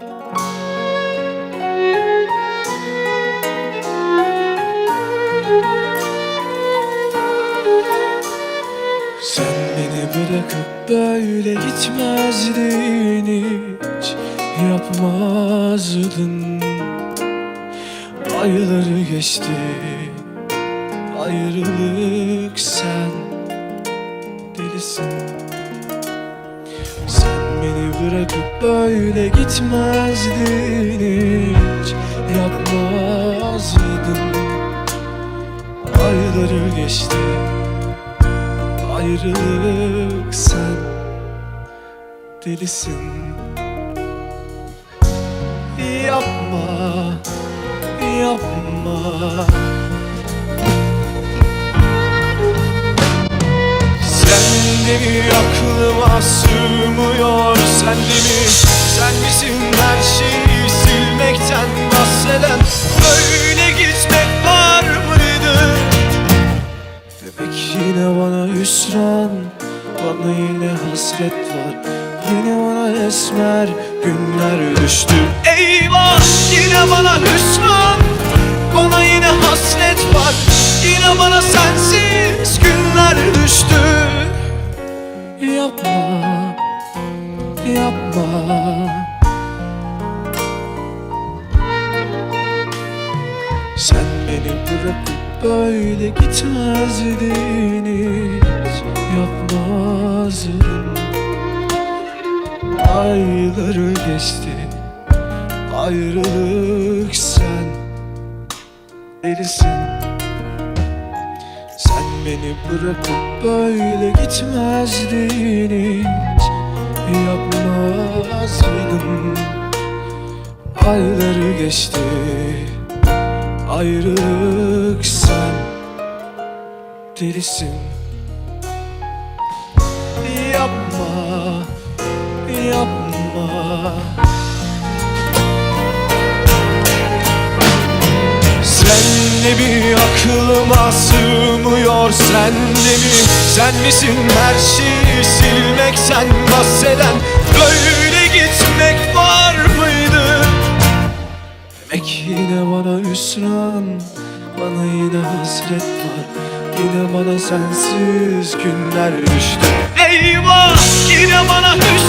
Sen beni bırakıp böyle gitmezdin hiç Yapmazdın. Ayları geçti Ayrılık sen Delisin. Sen bırakıp böyle gitmezdin hiç. Yapmazdın Ayları geçti. Ayrılık sen. Delisin. Yapma, yapma. Sen de aklıma sığmıyor Sen de mi, sen misin her şeyi silmekten bahseden? Böyle gitmek var mıydı? Demek yine bana hüsran Bana yine hasret var. Yine bana esmer günler düştü. Eyvah yine bana hüsran Bana yine hasret var. Yine bana sensiz günler düştü. Yapma Yapma. Sen beni bırakıp böyle gitmezdin hiç. Yapmazdın. Ayları geçti Ayrılık sen Delisin. Sen beni bırakıp böyle gitmezdin Yapmazdın Ayları geçti Ayrılık sen Delisin. Yapma Yapma. Sen de mi aklıma sığmıyor Sen de mi sen misin her şeyi silmekten bahseden Böyle bilmek var mıydı? Demek yine bana hüsran, bana yine hasret var. Yine bana sensiz günler işte. Eyvah! Yine bana hüsran.